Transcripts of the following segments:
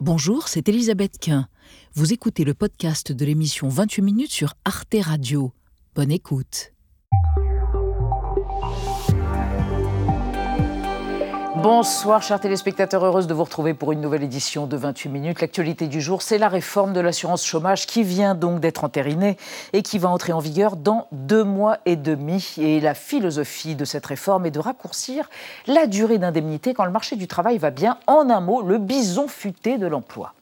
Bonjour, c'est Elisabeth Quint. Vous écoutez le podcast de l'émission 28 minutes sur Arte Radio. Bonne écoute. Bonsoir chers téléspectateurs, heureuse de vous retrouver pour une nouvelle édition de 28 minutes. L'actualité du jour, c'est la réforme de l'assurance chômage qui vient donc d'être entérinée et qui va entrer en vigueur dans deux mois et demi. Et la philosophie de cette réforme est de raccourcir la durée d'indemnité quand le marché du travail va bien. En un mot, le bison futé de l'emploi.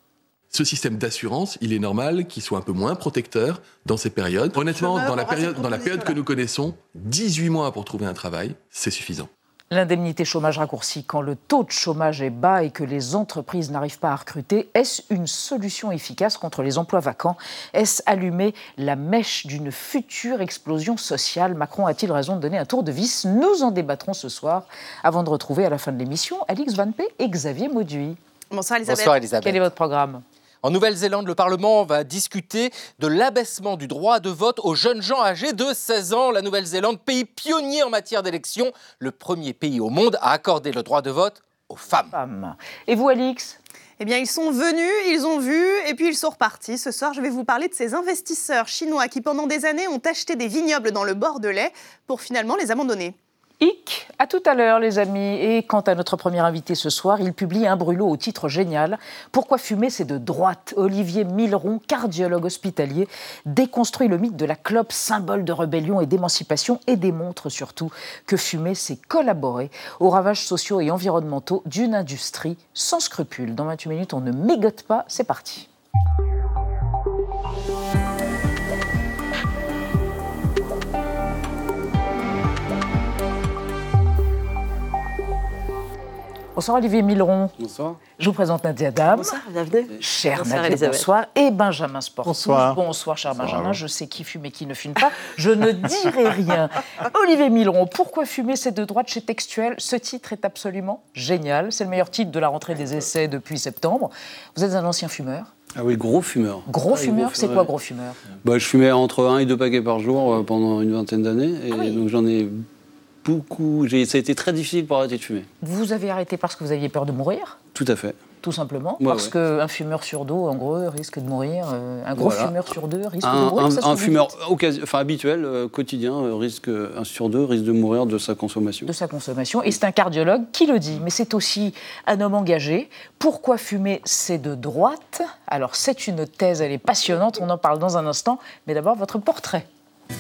Ce système d'assurance, il est normal qu'il soit un peu moins protecteur dans ces périodes. Honnêtement, dans la période, dans la période que nous connaissons, 18 mois pour trouver un travail, c'est suffisant. L'indemnité chômage raccourcie quand le taux de chômage est bas et que les entreprises n'arrivent pas à recruter, est-ce une solution efficace contre les emplois vacants? Est-ce allumer la mèche d'une future explosion sociale? Macron a-t-il raison de donner un tour de vis? Nous en débattrons ce soir avant de retrouver à la fin de l'émission Alix Van P et Xavier Mauduit. Bonsoir Elisabeth. Bonsoir Elisabeth. Quel est votre programme? En Nouvelle-Zélande, le Parlement va discuter de l'abaissement du droit de vote aux jeunes gens âgés de 16 ans. La Nouvelle-Zélande, pays pionnier en matière d'élection, le premier pays au monde à accorder le droit de vote aux femmes. Femme. Et vous, Alix? Eh bien, ils sont venus, ils ont vu, et puis ils sont repartis. Ce soir, je vais vous parler de ces investisseurs chinois qui, pendant des années, ont acheté des vignobles dans le Bordelais pour finalement les abandonner. Hic, à tout à l'heure les amis. Et quant à notre premier invité ce soir, il publie un brûlot au titre génial. Pourquoi fumer c'est de droite? Olivier Milleron, cardiologue hospitalier, déconstruit le mythe de la clope, symbole de rébellion et d'émancipation et démontre surtout que fumer c'est collaborer aux ravages sociaux et environnementaux d'une industrie sans scrupules. Dans 28 minutes, on ne mégote pas, c'est parti. Bonsoir Olivier Milleron. Bonsoir. Je vous présente Nadia Dam. Bonsoir, bienvenue. Cher Bonsoir, Nadia, Elisabeth. bonsoir. Et Benjamin Sportif. Bonsoir. Bonsoir, cher Benjamin. Je sais qui fume et qui ne fume pas. Je ne dirai rien. Olivier Milleron, pourquoi fumer c'est de droite chez Textuel? Ce titre est absolument génial. C'est le meilleur titre de la rentrée des essais depuis septembre. Vous êtes un ancien fumeur? Ah oui, gros fumeur. Gros Ah, fumeur, c'est quoi gros fumeur? Bah, Je fumais entre 1 et 2 paquets par jour euh, pendant une vingtaine d'années. Et Ah oui. donc j'en ai beaucoup. Ça a été très difficile pour arrêter de fumer. Vous avez arrêté parce que vous aviez peur de mourir Tout à fait. tout simplement, Ouais, parce ouais. qu'un fumeur sur deux, en gros, risque de mourir. euh, un gros Voilà. fumeur sur deux risque de mourir. un- un fumeur enfin, habituel, euh, quotidien, euh, risque, un sur deux risque de mourir de sa consommation. de sa consommation. Et c'est un cardiologue qui le dit, mais c'est aussi un homme engagé. Pourquoi fumer C'est de droite? Alors c'est une thèse, elle est passionnante, on en parle dans un instant. Mais d'abord, votre portrait.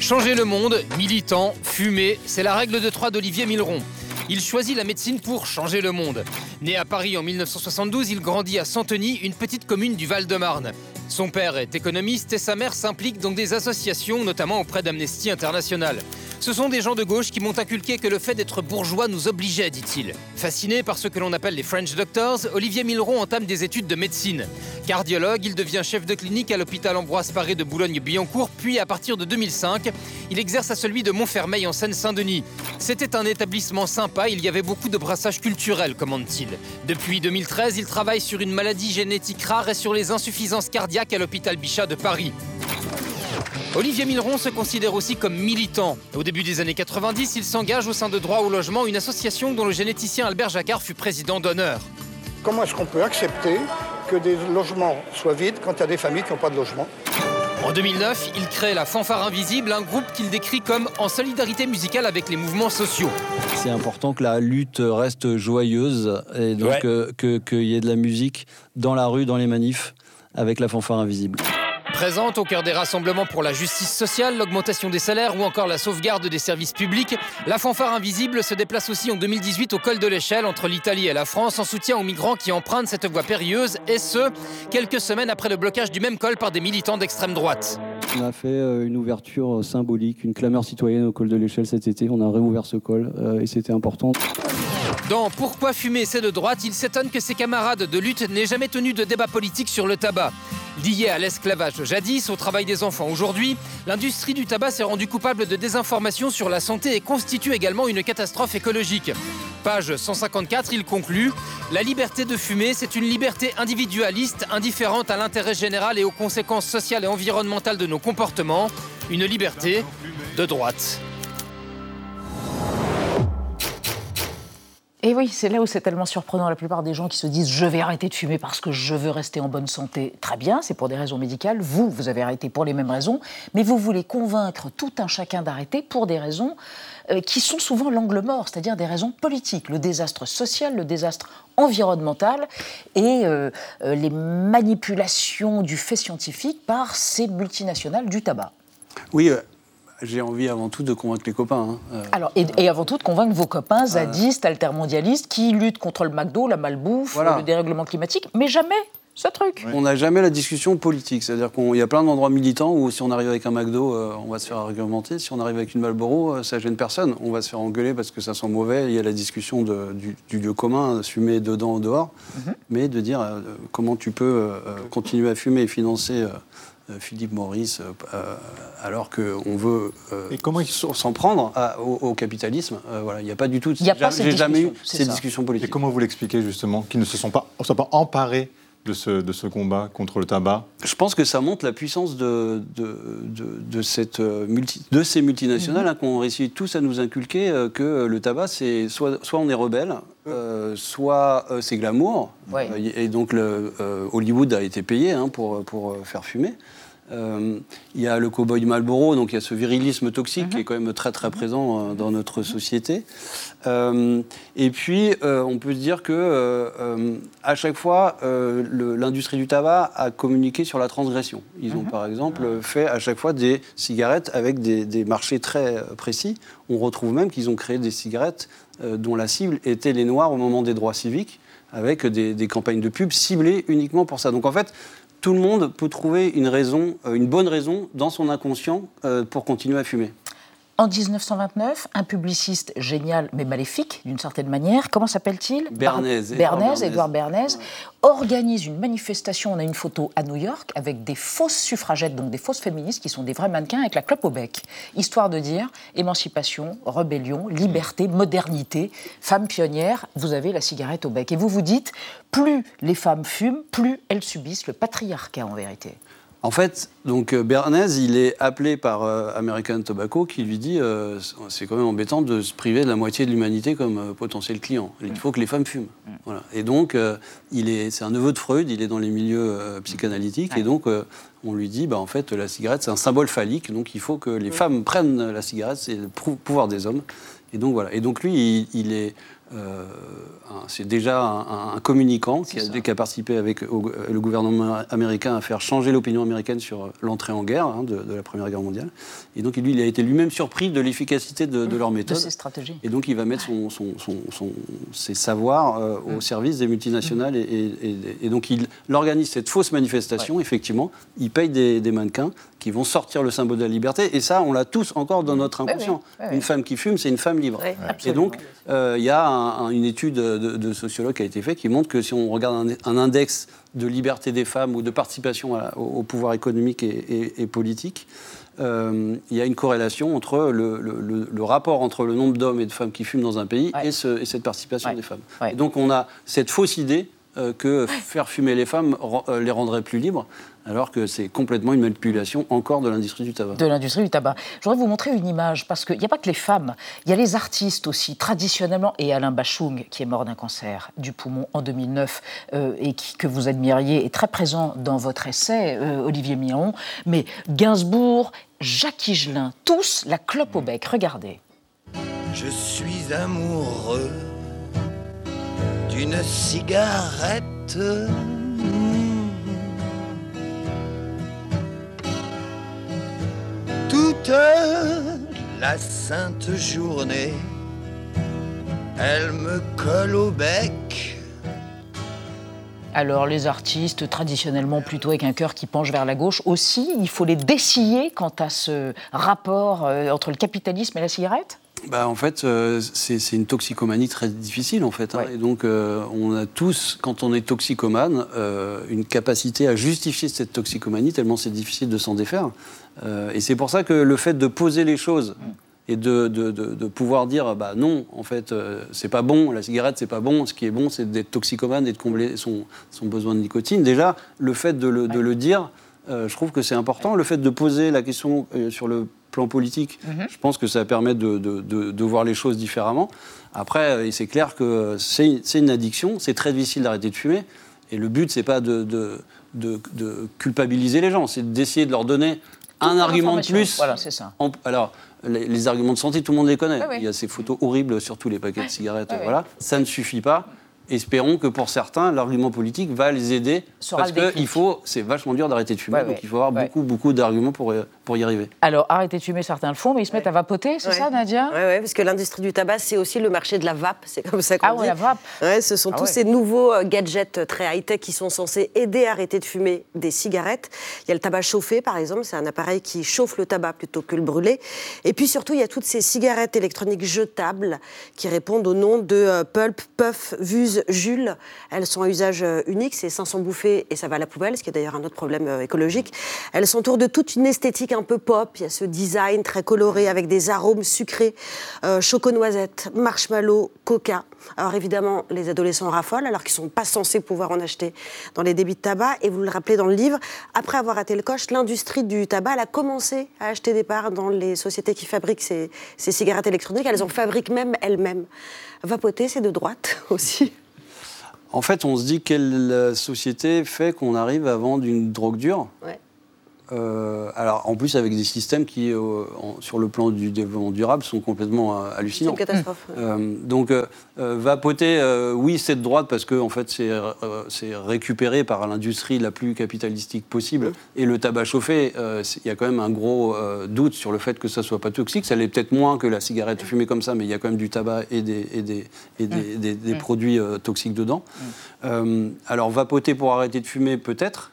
Changer le monde, militant, fumer, c'est la règle de trois d'Olivier Milleron. Il choisit la médecine pour changer le monde. Né à Paris en 1972, il grandit à Santeny, une petite commune du Val-de-Marne. Son père est économiste et sa mère s'implique dans des associations, notamment auprès d'Amnesty International. Ce sont des gens de gauche qui m'ont inculqué que le fait d'être bourgeois nous obligeait, dit-il. Fasciné par ce que l'on appelle les French Doctors, Olivier Milleron entame des études de médecine. Cardiologue, il devient chef de clinique à l'hôpital Ambroise Paré de Boulogne-Billancourt, puis à partir de 2005, il exerce à celui de Montfermeil en Seine-Saint-Denis. C'était un établissement sympa, il y avait beaucoup de brassage culturel, commande-t-il. Depuis 2013, il travaille sur une maladie génétique rare et sur les insuffisances cardiaques à l'hôpital Bichat de Paris. Olivier Milleron se considère aussi comme militant. Au début des années 90, il s'engage au sein de Droit au logement, une association dont le généticien Albert Jacquard fut président d'honneur. Comment est-ce qu'on peut accepter que des logements soient vides quand il y a des familles qui n'ont pas de logement? En 2009, il crée la Fanfare Invisible, un groupe qu'il décrit comme en solidarité musicale avec les mouvements sociaux. C'est important que la lutte reste joyeuse et donc Ouais. euh, que- qu'il y ait de la musique dans la rue, dans les manifs, avec la fanfare invisible. Présente au cœur des rassemblements pour la justice sociale, l'augmentation des salaires ou encore la sauvegarde des services publics, la fanfare invisible se déplace aussi en 2018 au col de l'échelle entre l'Italie et la France en soutien aux migrants qui empruntent cette voie périlleuse et ce, quelques semaines après le blocage du même col par des militants d'extrême droite. On a fait euh, une ouverture symbolique, une clameur citoyenne au col de l'échelle cet été. On a réouvert ce col euh, et c'était important. Dans Pourquoi fumer c'est de droite, il s'étonne que ses camarades de lutte n'aient jamais tenu de débat politique sur le tabac. Lié à l'esclavage jadis, au travail des enfants aujourd'hui, l'industrie du tabac s'est rendue coupable de désinformation sur la santé et constitue également une catastrophe écologique. Page 154, il conclut La liberté de fumer, c'est une liberté individualiste, indifférente à l'intérêt général et aux conséquences sociales et environnementales de nos comportements. Une liberté de droite. Et oui, c'est là où c'est tellement surprenant. La plupart des gens qui se disent je vais arrêter de fumer parce que je veux rester en bonne santé, très bien, c'est pour des raisons médicales. Vous, vous avez arrêté pour les mêmes raisons, mais vous voulez convaincre tout un chacun d'arrêter pour des raisons euh, qui sont souvent l'angle mort, c'est-à-dire des raisons politiques, le désastre social, le désastre environnemental et euh, euh, les manipulations du fait scientifique par ces multinationales du tabac. Oui, j'ai envie avant tout de convaincre les copains. Hein. Alors, et, avant tout de convaincre vos copains zadistes, altermondialistes, qui luttent contre le McDo, la malbouffe, le dérèglement climatique, mais jamais ce truc. On n'a jamais la discussion politique. C'est-à-dire qu'il y a plein d'endroits militants où si on arrive avec un McDo, euh, on va se faire argumenter. Si on arrive avec une Malboro, euh, ça gêne personne. On va se faire engueuler parce que ça sent mauvais. Il y a la discussion du, lieu commun, fumer dedans ou dehors. Mhm. Mais de dire euh, comment tu peux continuer à fumer et financer Philippe Maurice alors qu'on veut s'en prendre au, capitalisme. voilà, il n'y a pas du tout. Il J'ai jamais eu ces discussions politiques. Et comment vous l'expliquez justement qu'ils ne se sont pas, sont pas emparés de ce, de ce, combat contre le tabac? Je pense que ça montre la puissance de, de, de, cette, euh, multi, de ces multinationales mhm. hein, qui ont réussi tous à nous inculquer euh, que le tabac, c'est soit, soit on est rebelle, euh, soit c'est glamour. et donc le, Hollywood a été payé hein, pour, pour faire fumer. Euh, il y a le cowboy Marlboro, donc il y a ce virilisme toxique qui est quand même très très présent euh, dans notre société. Euh, et puis, on peut se dire que à chaque fois, l'industrie du tabac a communiqué sur la transgression. Ils ont mhm. par exemple fait à chaque fois des cigarettes avec des, marchés très précis. On retrouve même qu'ils ont créé des cigarettes dont la cible était les Noirs au moment des droits civiques avec des, des, campagnes de pub ciblées uniquement pour ça. Donc en fait, tout le monde peut trouver une raison, euh, une bonne raison dans son inconscient euh, pour continuer à fumer. En 1929, un publiciste génial mais maléfique d'une certaine manière, comment s'appelle-t-il? Bernays. Bernays, Edouard Bernays, organise une manifestation. On a une photo à New York avec des fausses suffragettes, donc des fausses féministes qui sont des vrais mannequins avec la clope au bec, histoire de dire émancipation, rébellion, liberté, modernité, femme pionnière. Vous avez la cigarette au bec et vous vous dites plus les femmes fument, plus elles subissent le patriarcat en vérité. En fait, donc euh, Bernays, il est appelé par euh, American Tobacco qui lui dit euh, c'est quand même embêtant de se priver de la moitié de l'humanité comme potentiel client. Il faut que les femmes fument. Voilà. Et donc, il est, c'est un neveu de Freud, il est dans les milieux psychanalytiques, et donc on lui dit bah, en fait, la cigarette, c'est un symbole phallique, donc il faut que les femmes prennent la cigarette, c'est le pouvoir des hommes. Et donc voilà. Et donc lui, il est euh, c'est déjà un, communicant qui a, participé avec le gouvernement américain à faire changer l'opinion américaine sur l'entrée en guerre hein, de, la Première Guerre mondiale. Et donc lui, il a été lui-même surpris de l'efficacité de, leur méthode. De ses stratégies. Et donc il va mettre son, ses savoirs euh, au mm. service des multinationales. Mm. Et, donc il organise cette fausse manifestation, effectivement. Il paye des, des mannequins qui vont sortir le symbole de la liberté. Et ça, on l'a tous encore dans notre inconscient. Une femme qui fume, c'est une femme libre. et donc, euh, il y a une étude de, de, sociologue qui a été faite qui montre que si on regarde un, index de liberté des femmes ou de participation au, pouvoir économique et, politique, euh, il y a une corrélation entre le, rapport entre le nombre d'hommes et de femmes qui fument dans un pays et, cette participation des femmes. Donc on a cette fausse idée euh, que faire fumer les femmes les rendrait plus libres alors que c'est complètement une manipulation encore de l'industrie du tabac. De l'industrie du tabac. Je voudrais vous montrer une image, parce qu'il n'y a pas que les femmes, il y a les artistes aussi, traditionnellement, et Alain Bachung, qui est mort d'un cancer du poumon en 2009, euh, et qui, que vous admiriez, est très présent dans votre essai, euh, Olivier Miron, mais Gainsbourg, Jacques Higelin, tous la clope au bec, regardez. Je suis amoureux d'une cigarette toute la sainte journée, elle me colle au bec. Alors les artistes, traditionnellement plutôt avec un cœur qui penche vers la gauche, aussi, il faut les dessiller quant à ce rapport euh, entre le capitalisme et la cigarette? Bah, en fait, euh, c'est une toxicomanie très difficile, en fait. Hein. Et donc, euh, on a tous, quand on est toxicomane, une capacité à justifier cette toxicomanie, tellement c'est difficile de s'en défaire. Euh, et c'est pour ça que le fait de poser les choses et de, de, pouvoir dire bah non, en fait, euh, c'est pas bon, la cigarette, c'est pas bon, ce qui est bon, c'est d'être toxicomane et de combler son, son, besoin de nicotine. Déjà, le fait de le, le dire, euh, je trouve que c'est important. Le fait de poser la question sur le plan politique, Mhm. je pense que ça permet de, voir les choses différemment. Après, c'est clair que c'est c'est une addiction, c'est très difficile d'arrêter de fumer. Et le but, c'est pas de, de- de- de culpabiliser les gens, c'est d'essayer de leur donner un argument de plus. Voilà, c'est ça. Alors, les, les arguments de santé, tout le monde les connaît. Ouais. Il y a ces photos horribles sur tous les paquets de cigarettes. Ouais. voilà. Ça ne suffit pas. Espérons que pour certains, l'argument politique va les aider. Sera parce le déclic. qu'il faut, c'est vachement dur d'arrêter de fumer, Ouais, donc ouais. il faut avoir Ouais. beaucoup, beaucoup d'arguments pour, y- pour y arriver. Alors, arrêtez de fumer, certains le font, mais ils se mettent à vapoter, c'est Ouais. ça, Nadia? Oui, ouais, parce que l'industrie du tabac, c'est aussi le marché de la vape, c'est comme ça qu'on Ah dit. ouais, la vape. Ouais, ce sont Ah tous ouais. ces nouveaux euh, gadgets très high-tech qui sont censés aider à arrêter de fumer des cigarettes. Il y a le tabac chauffé, par exemple, c'est un appareil qui chauffe le tabac plutôt que le brûler. Et puis surtout, il y a toutes ces cigarettes électroniques jetables qui répondent au nom de euh, Pulp, Puff, Vuse, Jules. Elles sont à usage euh, unique, c'est 500 bouffées et ça va à la poubelle, ce qui est d'ailleurs un autre problème euh, écologique. Elles s'entourent de toute une esthétique un peu pop. Il y a ce design très coloré avec des arômes sucrés, euh, choco-noisette, marshmallow, coca. Alors évidemment, les adolescents raffolent alors qu'ils ne sont pas censés pouvoir en acheter dans les débits de tabac. Et vous le rappelez dans le livre, après avoir raté le coche, l'industrie du tabac a commencé à acheter des parts dans les sociétés qui fabriquent ces, ces cigarettes électroniques. Elles en fabriquent même elles-mêmes. Vapoter, c'est de droite aussi. En fait, on se dit quelle société fait qu'on arrive à vendre une drogue dure. Euh, alors, en plus, avec des systèmes qui, euh, en- sur le plan du développement durable, sont complètement euh, C'est hallucinants. une catastrophe. Donc, vapoter, oui, c'est de droite parce que en fait, c'est récupéré par l'industrie la plus capitalistique possible. Et le tabac chauffé, il y a quand même un gros doute sur le fait que ça soit pas toxique. Ça l'est peut-être moins que la cigarette fumée comme ça, mais il y a quand même du tabac et des, et des, et des, des- des produits toxiques dedans. Alors, vapoter pour arrêter de fumer, peut-être.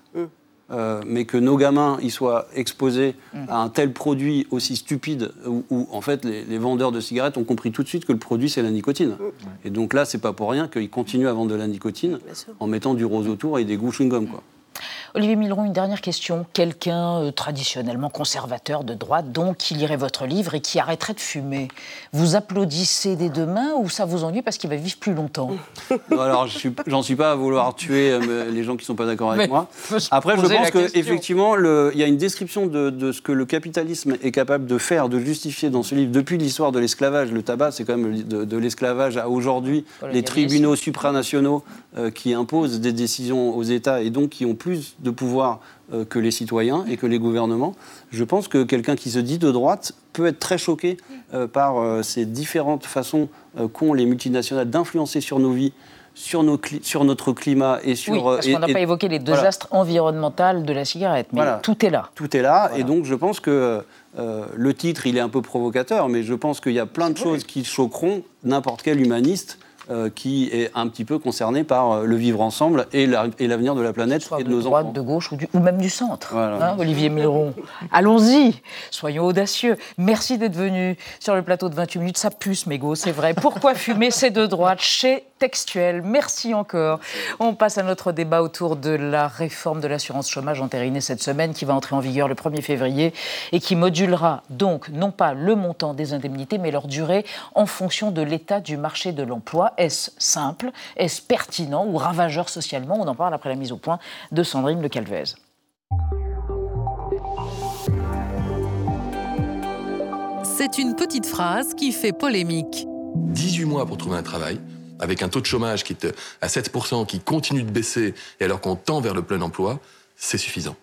Euh, mais que nos gamins ils soient exposés à un tel produit aussi stupide où, où, en fait les, les vendeurs de cigarettes ont compris tout de suite que le produit c'est la nicotine. Et donc là c'est pas pour rien qu'ils continuent à vendre de la nicotine en mettant du rose autour et des goûts chewing-gum quoi. Olivier Milleron, une dernière question. Quelqu'un euh, traditionnellement conservateur de droite, donc, qui lirait votre livre et qui arrêterait de fumer, vous applaudissez des deux mains ou ça vous ennuie parce qu'il va vivre plus longtemps? Non, alors je suis- j'en suis pas à vouloir tuer euh, les gens qui sont pas d'accord avec Mais moi. Après je pense la que question. effectivement le- il y a une description de, de ce que le capitalisme est capable de faire, de justifier dans ce livre depuis l'histoire de l'esclavage. Le tabac c'est quand même de, de l'esclavage à aujourd'hui les tribunaux supranationaux euh, qui imposent des décisions aux États et donc qui ont plus de pouvoir euh, que les citoyens et que les gouvernements. Je pense que quelqu'un qui se dit de droite peut être très choqué euh, par euh, ces différentes façons qu'ont les multinationales d'influencer sur nos vies, sur, nos cli- sur notre climat et sur... Oui, parce qu'on n'a pas évoqué les voilà. désastres environnementaux de la cigarette, mais Voilà. tout est là. Tout est là, Voilà. et donc je pense que euh, le titre, il est un peu provocateur, mais je pense qu'il y a plein de choses qui choqueront n'importe quel humaniste euh, qui est un petit peu concerné par euh, le vivre ensemble et la- et l'avenir de la planète Soit et de de nos droite, enfants. de gauche ou, du- ou même du centre. Voilà. Hein, Olivier Milleron. Allons-y, soyons audacieux. Merci d'être venu sur le plateau de 28 minutes. Ça puce, mégot, c'est vrai. Pourquoi fumer C'est de droite chez Textuel. Merci encore. On passe à notre débat autour de la réforme de l'assurance chômage entérinée cette semaine qui va entrer en vigueur le 1er février et qui modulera donc non pas le montant des indemnités mais leur durée en fonction de l'état du marché de l'emploi. Est-ce simple? Est-ce pertinent ou ravageur socialement? On en parle après la mise au point de Sandrine Le Calvez. C'est une petite phrase qui fait polémique. 18 mois pour trouver un travail, avec un taux de chômage qui est à 7%, qui continue de baisser, et alors qu'on tend vers le plein emploi, c'est suffisant.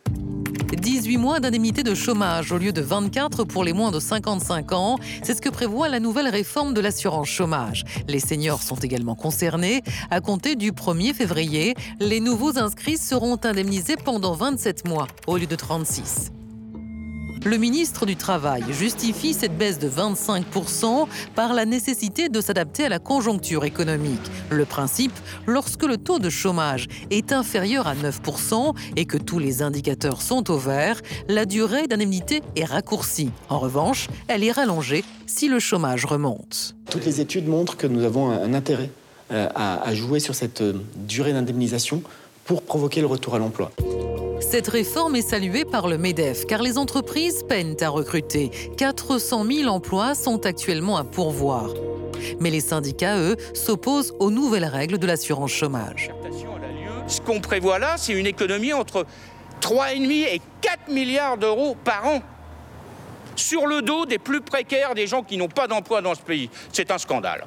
18 mois d'indemnité de chômage au lieu de 24 pour les moins de 55 ans. C'est ce que prévoit la nouvelle réforme de l'assurance chômage. Les seniors sont également concernés. À compter du 1er février, les nouveaux inscrits seront indemnisés pendant 27 mois au lieu de 36. Le ministre du Travail justifie cette baisse de 25% par la nécessité de s'adapter à la conjoncture économique. Le principe, lorsque le taux de chômage est inférieur à 9% et que tous les indicateurs sont au vert, la durée d'indemnité est raccourcie. En revanche, elle est rallongée si le chômage remonte. Toutes les études montrent que nous avons un intérêt euh, à, jouer sur cette euh, durée d'indemnisation pour provoquer le retour à l'emploi. Cette réforme est saluée par le MEDEF car les entreprises peinent à recruter. 400 000 emplois sont actuellement à pourvoir. Mais les syndicats, eux, s'opposent aux nouvelles règles de l'assurance chômage. Ce qu'on prévoit là, c'est une économie entre 3,5 et 4 milliards d'euros par an sur le dos des plus précaires, des gens qui n'ont pas d'emploi dans ce pays. C'est un scandale.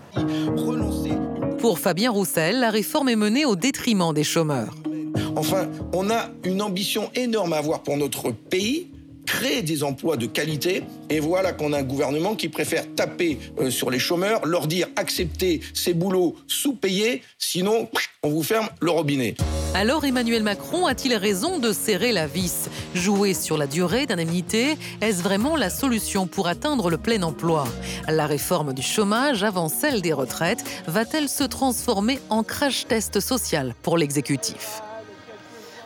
Pour Fabien Roussel, la réforme est menée au détriment des chômeurs. Enfin, on a une ambition énorme à avoir pour notre pays, créer des emplois de qualité. Et voilà qu'on a un gouvernement qui préfère taper euh, sur les chômeurs, leur dire acceptez ces boulots sous-payés, sinon on vous ferme le robinet. Alors Emmanuel Macron a-t-il raison de serrer la vis? Jouer sur la durée d'indemnité, est-ce vraiment la solution pour atteindre le plein emploi? La réforme du chômage avant celle des retraites va-t-elle se transformer en crash test social pour l'exécutif?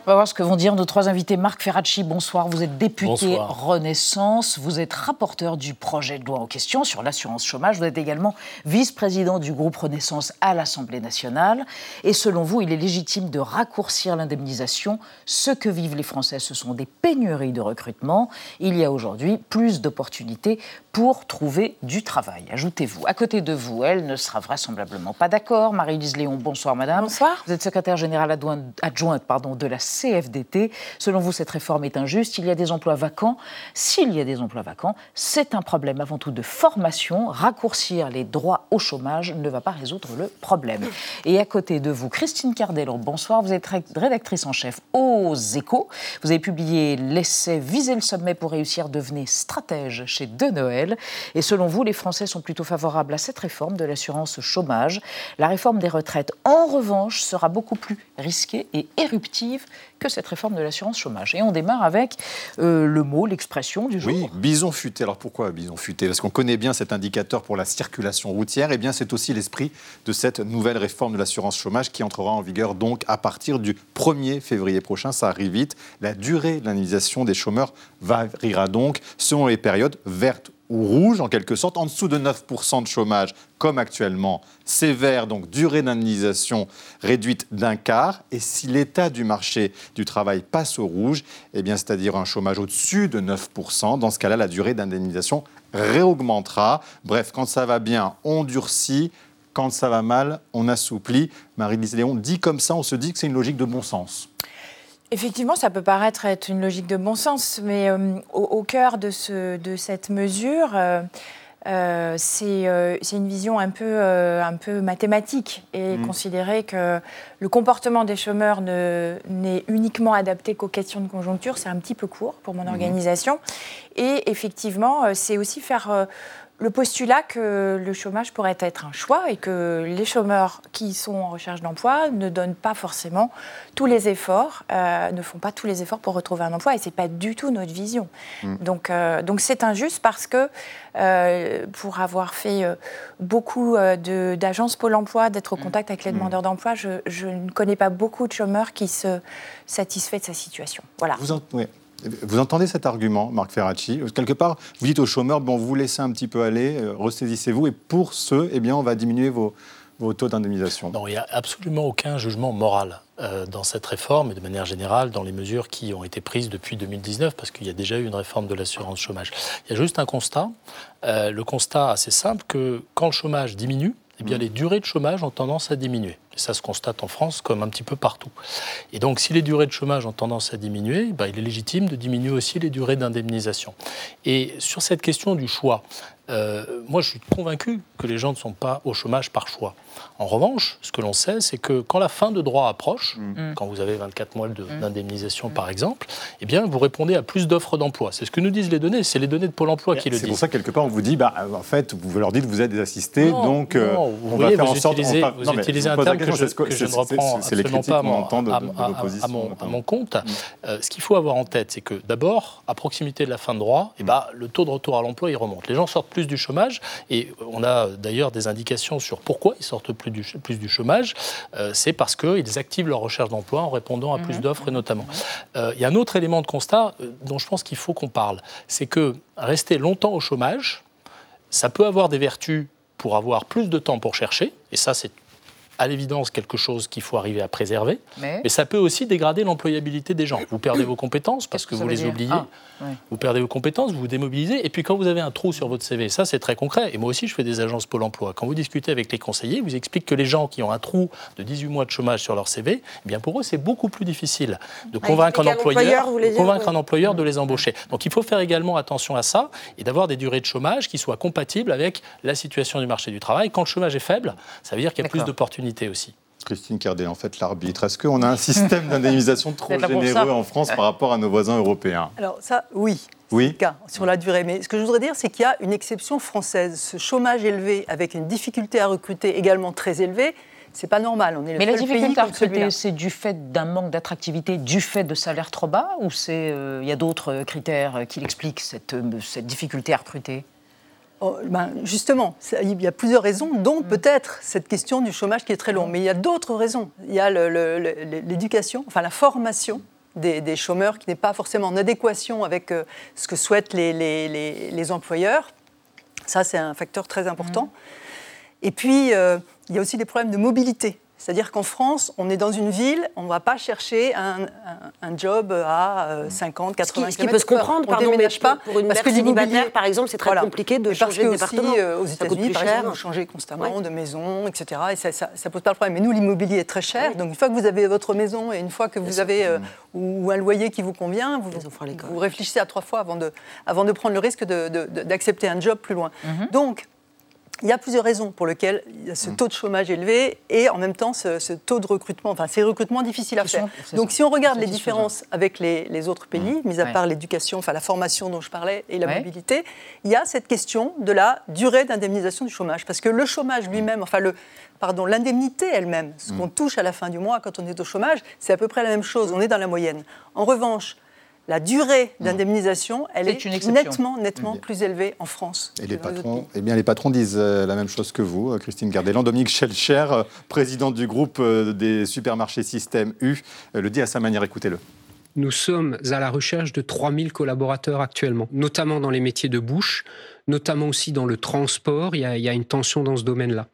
On va voir ce que vont dire nos trois invités. Marc Ferracci, bonsoir. Vous êtes député Bonsoir. Renaissance. Vous êtes rapporteur du projet de loi en question sur l'assurance chômage. Vous êtes également vice-président du groupe Renaissance à l'Assemblée nationale. Et selon vous, il est légitime de raccourcir l'indemnisation. Ce que vivent les Français, ce sont des pénuries de recrutement. Il y a aujourd'hui plus d'opportunités pour trouver du travail. Ajoutez-vous. À côté de vous, elle ne sera vraisemblablement pas d'accord. Marie-Lise Léon, bonsoir madame. Bonsoir. Vous êtes secrétaire générale adjointe, adjointe pardon, de la CFDT. Selon vous, cette réforme est injuste. Il y a des emplois vacants. S'il y a des emplois vacants, c'est un problème avant tout de formation. Raccourcir les droits au chômage ne va pas résoudre le problème. Et à côté de vous, Christine Cardello, bonsoir. Vous êtes rédactrice en chef aux Échos. Vous avez publié l'essai Viser le sommet pour réussir, devenez stratège chez De Noël. Et selon vous, les Français sont plutôt favorables à cette réforme de l'assurance chômage. La réforme des retraites, en revanche, sera beaucoup plus risquée et éruptive que cette réforme de l'assurance chômage. Et on démarre avec euh, le mot, l'expression du jour. Oui, bison futé. Alors pourquoi bison futé? Parce qu'on connaît bien cet indicateur pour la circulation routière. Et eh bien c'est aussi l'esprit de cette nouvelle réforme de l'assurance chômage qui entrera en vigueur donc à partir du 1er février prochain. Ça arrive vite. La durée de l'indemnisation des chômeurs variera donc selon les périodes vertes ou rouge, en quelque sorte, en dessous de 9% de chômage, comme actuellement, sévère, donc durée d'indemnisation réduite d'un quart. Et si l'état du marché du travail passe au rouge, eh bien, c'est-à-dire un chômage au-dessus de 9%, dans ce cas-là, la durée d'indemnisation réaugmentera. Bref, quand ça va bien, on durcit. Quand ça va mal, on assouplit. Marie-Lise Léon dit comme ça, on se dit que c'est une logique de bon sens. Effectivement, ça peut paraître être une logique de bon sens, mais euh, au, au, cœur de, ce, de cette mesure, euh, euh, c'est une vision un peu, un peu mathématique et mmh. considérer que le comportement des chômeurs n'est uniquement adapté qu'aux questions de conjoncture, c'est un petit peu court pour mon mmh. organisation. Et effectivement, c'est aussi faire le postulat que le chômage pourrait être un choix et que les chômeurs qui sont en recherche d'emploi ne donnent pas forcément tous les efforts, euh, ne font pas tous les efforts pour retrouver un emploi et c'est pas du tout notre vision. Mm. Donc euh, donc c'est injuste parce que euh, pour avoir fait beaucoup d'agences Pôle Emploi, d'être au contact avec les mm. demandeurs d'emploi, je, je, ne connais pas beaucoup de chômeurs qui se satisfait de sa situation. Voilà. Vous en, oui. Vous entendez cet argument, Marc Ferracci Quelque part, vous dites aux chômeurs, bon, vous laissez un petit peu aller, euh, ressaisissez-vous, et pour ceux, eh bien, on va diminuer vos, taux d'indemnisation. Non, il n'y a absolument aucun jugement moral euh, dans cette réforme, et de manière générale, dans les mesures qui ont été prises depuis 2019, parce qu'il y a déjà eu une réforme de l'assurance chômage. Il y a juste un constat, euh, le constat assez simple, que quand le chômage diminue, eh bien, mmh. les durées de chômage ont tendance à diminuer. Et ça se constate en France comme un petit peu partout. Et donc, si les durées de chômage ont tendance à diminuer, bah, il est légitime de diminuer aussi les durées d'indemnisation. Et sur cette question du choix, euh, moi, je suis convaincu que les gens ne sont pas au chômage par choix. En revanche, ce que l'on sait, c'est que quand la fin de droit approche, mmh. quand vous avez 24 mois d'indemnisation, mmh. par exemple, eh bien, vous répondez à plus d'offres d'emploi. C'est ce que nous disent les données. C'est les données de Pôle emploi qui le disent. C'est pour ça, quelque part, on vous dit, bah, en fait, vous leur dites, vous êtes des assistés, non, donc euh, non, on voyez, va faire vous en sorte... Utilisez, on vous utilisez un terme que je, que je ne reprends critiques pas à mon, entend de, à, de, de à, l'opposition. à, mon, à mon compte. Mmh. Euh, ce qu'il faut avoir en tête, c'est que d'abord, à proximité de la fin de droit, eh bah, le taux de retour à l'emploi, il remonte. Les gens sortent plus du chômage, et on a d'ailleurs des indications sur pourquoi ils sortent plus du, plus du chômage. Euh, c'est parce qu'ils activent leur recherche d'emploi en répondant à plus mmh. d'offres, notamment. Euh, il y a un autre élément de constat euh, dont je pense qu'il faut qu'on parle. C'est que rester longtemps au chômage, ça peut avoir des vertus pour avoir plus de temps pour chercher, et ça, c'est à l'évidence quelque chose qu'il faut arriver à préserver, Mais mais ça peut aussi dégrader l'employabilité des gens. Vous perdez vos compétences parce que vous les oubliez. Ah. Vous perdez vos compétences, vous vous démobilisez. Et puis quand vous avez un trou sur votre CV, ça c'est très concret. Et moi aussi je fais des agences Pôle emploi. Quand vous discutez avec les conseillers, ils vous expliquent que les gens qui ont un trou de 18 mois de chômage sur leur CV, eh bien pour eux c'est beaucoup plus difficile de convaincre un employeur, dire, convaincre un employeur de les embaucher. Donc il faut faire également attention à ça et d'avoir des durées de chômage qui soient compatibles avec la situation du marché du travail. Quand le chômage est faible, ça veut dire qu'il y a plus D'accord. Aussi. Christine Cardet, en fait, l'arbitre. Est-ce qu'on a un système d'indemnisation trop généreux en France par rapport à nos voisins européens? Alors ça, oui. Oui? Le cas sur la durée. Mais ce que je voudrais dire, c'est qu'il y a une exception française. Ce chômage élevé avec une difficulté à recruter également très élevée, c'est pas normal. On est le Mais la difficulté à recruter, c'est du fait d'un manque d'attractivité, du fait de salaires trop bas, ou c'est euh, il y a d'autres critères qui l'expliquent cette, euh, cette difficulté à recruter? Oh, ben, justement, il y a plusieurs raisons, dont peut-être cette question du chômage qui est très long. Mais il y a d'autres raisons. Il y a l'éducation, enfin la formation des, des chômeurs qui n'est pas forcément en adéquation avec euh, ce que souhaitent les, les- les- les employeurs. Ça, c'est un facteur très important. Et puis, euh, il y a aussi des problèmes de mobilité. C'est-à-dire qu'en France, on est dans une ville, on ne va pas chercher un, un- un job à euh, 50, 80 Ce qui, ce qui peut se comprendre, on pardon, mais déménage pas pour une parce que l'immobilier- par exemple, c'est très Voilà. compliqué de changer de département. Aussi, euh, aux Ça États-Unis, par cher. exemple, vous changez constamment Ouais. de maison, etc. Et ça ne pose pas de problème. Mais nous, l'immobilier est très cher. Donc, une fois que vous avez votre maison et une fois que vous avez euh, ou un loyer qui vous convient, vous, vous réfléchissez à trois fois avant de, avant de prendre le risque d'accepter un job plus loin. Donc, il y a plusieurs raisons pour lesquelles il y a ce taux de chômage élevé et en même temps ce, ce taux de recrutement, enfin ces recrutements difficiles à faire. Donc si on regarde les différences avec les, les autres pays, mis à Ouais. part l'éducation, enfin la formation dont je parlais et la Ouais. mobilité, il y a cette question de la durée d'indemnisation du chômage. Parce que le chômage lui-même, enfin le, pardon, l'indemnité elle-même, ce qu'on touche à la fin du mois quand on est au chômage, c'est à peu près la même chose, on est dans la moyenne. En revanche, la durée d'indemnisation, elle est, nettement, nettement plus élevée en France. Et que les patrons, eh bien, les patrons disent euh, la même chose que vous, euh, Christine Gardeland. Dominique Schelcher, euh, président du groupe des supermarchés Système U, le dit à sa manière. Écoutez-le. Nous sommes à la recherche de 3000 collaborateurs actuellement, notamment dans les métiers de bouche, notamment aussi dans le transport. Il y a, une tension dans ce domaine-là.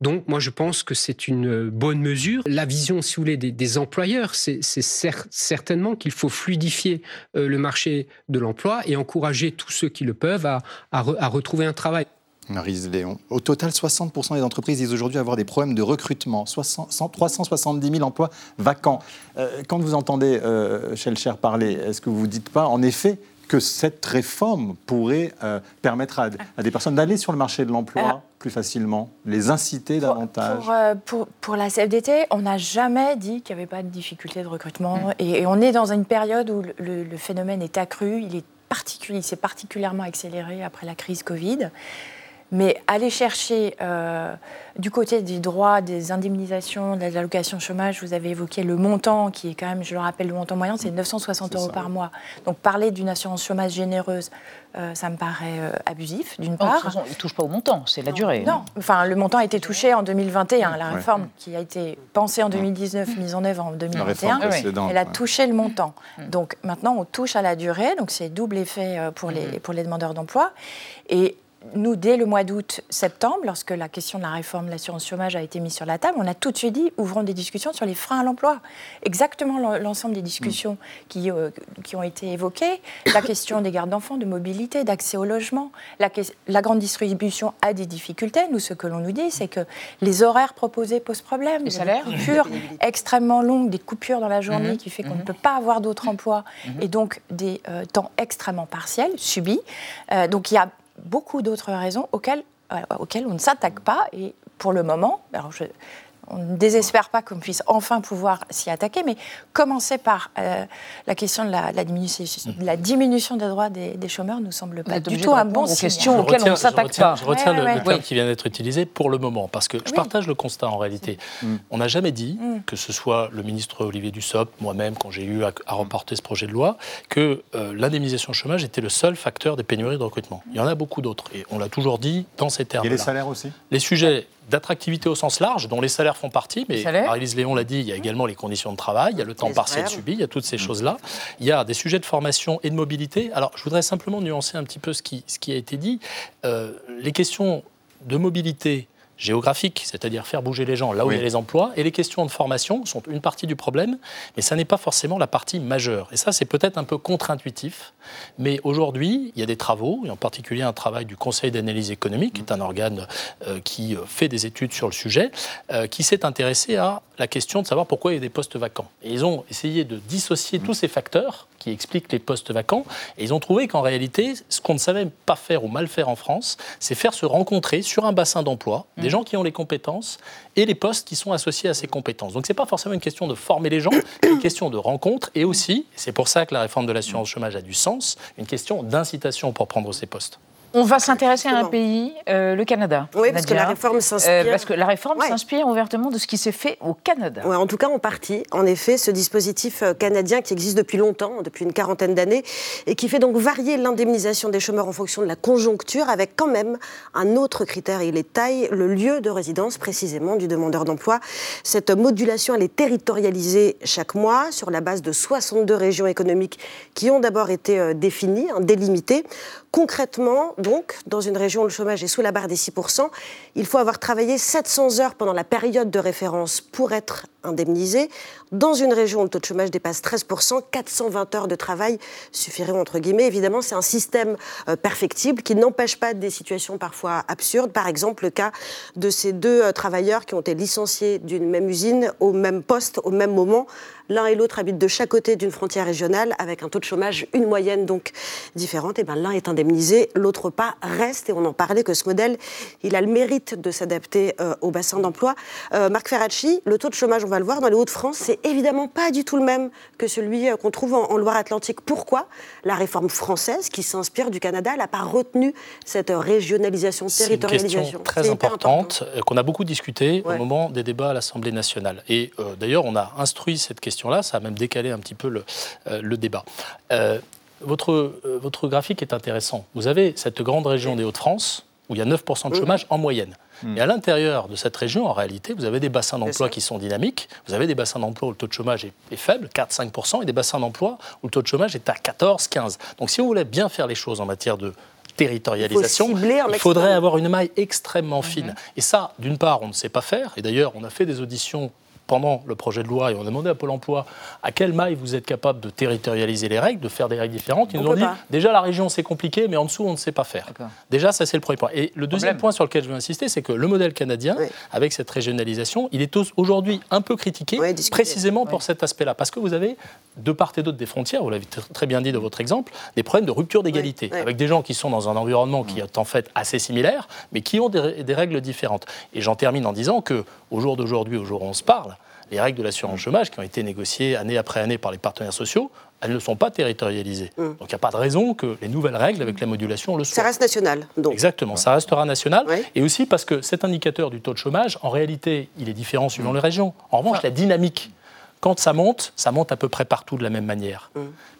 Donc, moi, je pense que c'est une bonne mesure. La vision, si vous voulez, des, employeurs, c'est c'est cer- certainement qu'il faut fluidifier euh, le marché de l'emploi et encourager tous ceux qui le peuvent à retrouver un travail. Marise Léon. Au total, 60% des entreprises disent aujourd'hui avoir des problèmes de recrutement. 60 100 370 000 emplois vacants. Euh, quand vous entendez euh, Schelcher parler, est-ce que vous vous dites pas, en effet, que cette réforme pourrait euh, permettre à, à des personnes d'aller sur le marché de l'emploi plus facilement, les inciter davantage Pour, euh, pour, pour la CFDT, on n'a jamais dit qu'il n'y avait pas de difficulté de recrutement. Et, et on est dans une période où le, phénomène est accru, il est particulier, il s'est particulièrement accéléré après la crise Covid. Mais aller chercher euh, du côté des droits, des indemnisations, des allocations chômage, vous avez évoqué le montant qui est quand même, je le rappelle, le montant moyen, c'est 960 euros par mois. Donc parler d'une assurance chômage généreuse, euh, ça me paraît euh, abusif, d'une Oh, de part. toute façon, il ne touche pas au montant, c'est la durée. Non, enfin, le montant a été touché en 2021. La Ouais. réforme qui a été pensée en 2019, mise en œuvre en 2021, réforme précédente, elle a touché le montant. Donc maintenant, on touche à la durée, donc c'est double effet pour les, pour les demandeurs d'emploi. Et nous, dès le mois d'août, septembre, lorsque la question de la réforme de l'assurance chômage a été mise sur la table, on a tout de suite dit ouvrons des discussions sur les freins à l'emploi. Exactement l'en- l'ensemble des discussions qui, euh, qui ont été évoquées. La question des gardes d'enfants, de mobilité, d'accès au logement. La, la grande distribution a des difficultés. Nous, ce que l'on nous dit, c'est que les horaires proposés posent problème. Les salaires Des coupures extrêmement longues, des coupures dans la journée Mhm. qui fait qu'on Mhm. ne peut pas avoir d'autres emplois et donc des euh, temps extrêmement partiels, subis. Euh, donc il y a beaucoup d'autres raisons auxquelles, euh, auxquelles on ne s'attaque pas. Et pour le moment, alors je- on ne désespère pas qu'on puisse enfin pouvoir s'y attaquer, mais commencer par euh, la question de la, la diminution, de la diminution des droits des, des chômeurs nous semble pas du tout un bon signal. questions Je auxquelles on ne s'attaque je retiens- pas. Je retiens Ouais, le, ouais, le ouais. terme Oui. qui vient d'être utilisé pour le moment, parce que je Oui. partage le constat en réalité. On n'a jamais dit, Mm. que ce soit le ministre Olivier Dussopt, moi-même, quand j'ai eu à, à remporter ce projet de loi, que euh, l'indemnisation chômage était le seul facteur des pénuries de recrutement. Il y en a beaucoup d'autres, et on l'a toujours dit dans ces termes. Et les salaires aussi? Les sujets d'attractivité au sens large, dont les salaires font partie, mais Les salaires Marie-Lise Léon l'a dit, il y a également les conditions de travail, il y a le temps Les partiel subi, il y a toutes ces choses-là. Il y a des sujets de formation et de mobilité. Alors, je voudrais simplement nuancer un petit peu ce qui, ce qui a été dit. Euh, les questions de mobilité géographique, c'est-à-dire faire bouger les gens là où Oui. il y a les emplois, et les questions de formation sont une partie du problème, mais ça n'est pas forcément la partie majeure. Et ça, c'est peut-être un peu contre-intuitif, mais aujourd'hui, il y a des travaux, et en particulier un travail du Conseil d'analyse économique, qui est un organe euh, qui euh, fait des études sur le sujet, euh, qui s'est intéressé à la question de savoir pourquoi il y a des postes vacants. Et ils ont essayé de dissocier tous ces facteurs qui expliquent les postes vacants, et ils ont trouvé qu'en réalité, ce qu'on ne savait pas faire ou mal faire en France, c'est faire se rencontrer sur un bassin d'emploi des gens qui ont les compétences et les postes qui sont associés à ces compétences. Donc ce n'est pas forcément une question de former les gens, c'est une question de rencontre, et aussi, c'est pour ça que la réforme de l'assurance chômage a du sens, une question d'incitation pour prendre ces postes. On va s'intéresser à un pays, euh, le Canada. Oui, parce que la réforme s'inspire- parce que la réforme Ouais. s'inspire ouvertement de ce qui s'est fait au Canada. Ouais, en tout cas, en partie. En effet, ce dispositif euh, canadien qui existe depuis longtemps, depuis une quarantaine d'années, et qui fait donc varier l'indemnisation des chômeurs en fonction de la conjoncture, avec quand même un autre critère, il est taille, le lieu de résidence précisément du demandeur d'emploi. Cette modulation, elle est territorialisée chaque mois sur la base de 62 régions économiques qui ont d'abord été euh, définies, hein, délimitées. Concrètement, donc, dans une région où le chômage est sous la barre des 6%, il faut avoir travaillé 700 heures pendant la période de référence pour être indemnisé. Dans une région où le taux de chômage dépasse 13%, 420 heures de travail suffiraient entre guillemets. Évidemment, c'est un système euh, perfectible qui n'empêche pas des situations parfois absurdes. Par exemple, le cas de ces deux euh, travailleurs qui ont été licenciés d'une même usine au même poste au même moment. L'un et l'autre habitent de chaque côté d'une frontière régionale avec un taux de chômage, une moyenne donc différente. Et ben l'un est indemnisé, l'autre pas, reste. Et on en parlait que ce modèle, il a le mérite de s'adapter euh, au bassin d'emploi. Marc Ferracci, le taux de chômage, on va le voir, dans les Hauts-de-France, c'est évidemment pas du tout le même que celui euh, qu'on trouve en, en Loire-Atlantique. Pourquoi? La réforme française, qui s'inspire du Canada, elle n'a pas retenu cette régionalisation, C'est une territorialisation. question très importante euh, qu'on a beaucoup discuté Ouais. au moment des débats à l'Assemblée nationale. Et euh, d'ailleurs, on a instruit cette question-là, ça a même décalé un petit peu le, euh, le débat. Euh, votre, votre graphique est intéressant. Vous avez cette grande région des Hauts-de-France où il y a 9% de chômage en moyenne. Et à l'intérieur de cette région, en réalité, vous avez des bassins d'emploi qui sont dynamiques. Vous avez des bassins d'emploi où le taux de chômage est, est faible, 4-5%, et des bassins d'emploi où le taux de chômage est à 14-15%. Donc si vous voulez bien faire les choses en matière de territorialisation, Il cibler faudrait avoir une maille extrêmement fine. Et ça, d'une part, on ne sait pas faire. Et d'ailleurs, on a fait des auditions pendant le projet de loi et on a demandé à Pôle emploi à quelle maille vous êtes capable de territorialiser les règles, de faire des règles différentes. Ils On nous ont dit pas. déjà la région c'est compliqué, mais en dessous on ne sait pas faire. Déjà, ça c'est le premier point. Et le deuxième Problème. point sur lequel je veux insister, c'est que le modèle canadien, avec cette régionalisation, il est au- aujourd'hui un peu critiqué précisément pour cet aspect-là. Parce que vous avez, de part et d'autre des frontières, vous l'avez tr- très bien dit dans votre exemple, des problèmes de rupture d'égalité, avec des gens qui sont dans un environnement qui est en fait assez similaire, mais qui ont des, des règles différentes. Et j'en termine en disant que au jour d'aujourd'hui, au jour où on se parle, les règles de l'assurance chômage qui ont été négociées année après année par les partenaires sociaux, elles ne sont pas territorialisées. Donc il n'y a pas de raison que les nouvelles règles avec la modulation le soient. Ça reste national. Donc. Exactement, ça restera national. Et aussi parce que cet indicateur du taux de chômage, en réalité, il est différent suivant les régions. En revanche, la dynamique, quand ça monte, ça monte à peu près partout de la même manière.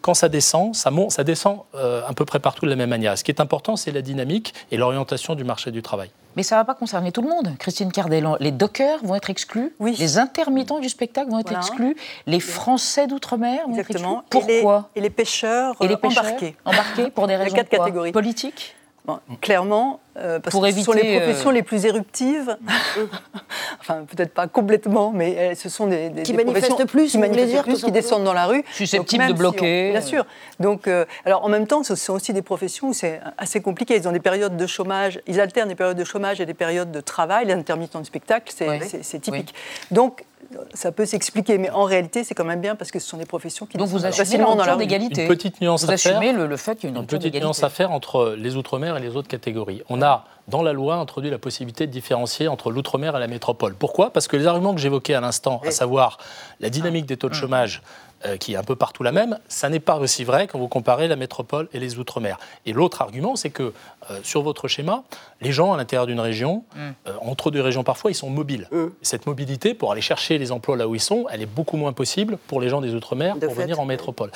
Quand ça descend, ça, monte, ça descend euh, à peu près partout de la même manière. Ce qui est important, c'est la dynamique et l'orientation du marché du travail. Mais ça ne va pas concerner tout le monde. Christine Cardellan, les dockers vont être exclus, les intermittents du spectacle vont être Voilà. exclus, les Français d'outre-mer vont Exactement. être exclus. Pourquoi et les, et les pêcheurs, Et les euh, pêcheurs embarqués. embarqués pour des raisons quatre quoi catégories. Politiques Bon, Clairement, euh, parce Pour que ce sont les professions euh, les plus éruptives. enfin, peut-être pas complètement, mais euh, ce sont des, des- Qui des manifestent professions plus, qui manifestent dire, plus, qui descendent dans la rue. Susceptibles de bloquer. si on- bien sûr. Donc, euh, alors en même temps, ce sont aussi des professions où c'est assez compliqué. Ils ont des périodes de chômage, ils alternent des périodes de chômage et des périodes de travail. Les intermittents du spectacle, c'est Oui. c'est- c'est typique. Donc, ça peut s'expliquer, mais en réalité, c'est quand même bien parce que ce sont des professions qui Donc vous assumez facilement la dans la rupture d'égalité. Une petite nuance Vous à faire. le, le fait qu'il y a une petite nuance à faire entre les Outre-mer et les autres catégories. On a, dans la loi, introduit la possibilité de différencier entre l'Outre-mer et la métropole. Pourquoi? Parce que les arguments que j'évoquais à l'instant, à savoir la dynamique des taux de chômage, euh, qui est un peu partout la même, ça n'est pas aussi vrai quand vous comparez la métropole et les Outre-mer. Et l'autre argument, c'est que euh, sur votre schéma, les gens à l'intérieur d'une région, euh, entre deux régions parfois, ils sont mobiles. Et Cette mobilité, pour aller chercher les emplois là où ils sont, elle est beaucoup moins possible pour les gens des Outre-mer De pour fait, venir en métropole.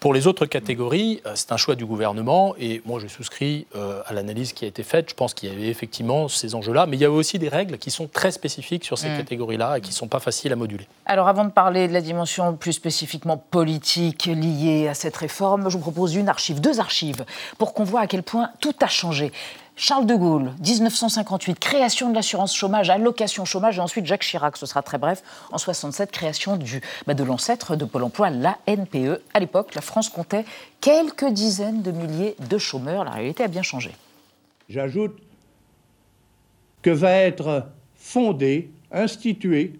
Pour les autres catégories, euh, c'est un choix du gouvernement et moi je souscris euh, à l'analyse qui a été faite. Je pense qu'il y avait effectivement ces enjeux-là, mais il y a aussi des règles qui sont très spécifiques sur ces Mm. catégories-là et qui ne sont pas faciles à moduler. Alors avant de parler de la dimension plus spécifiquement politique liée à cette réforme, je vous propose une archive, deux archives, pour qu'on voit à quel point tout a changé. Charles de Gaulle, 1958, création de l'assurance chômage, allocation chômage, et ensuite Jacques Chirac, ce sera très bref, en 67, création bah, de l'ancêtre de Pôle emploi, l'ANPE. À l'époque, la France comptait quelques dizaines de milliers de chômeurs. La réalité a bien changé. J'ajoute que va être fondé, institué,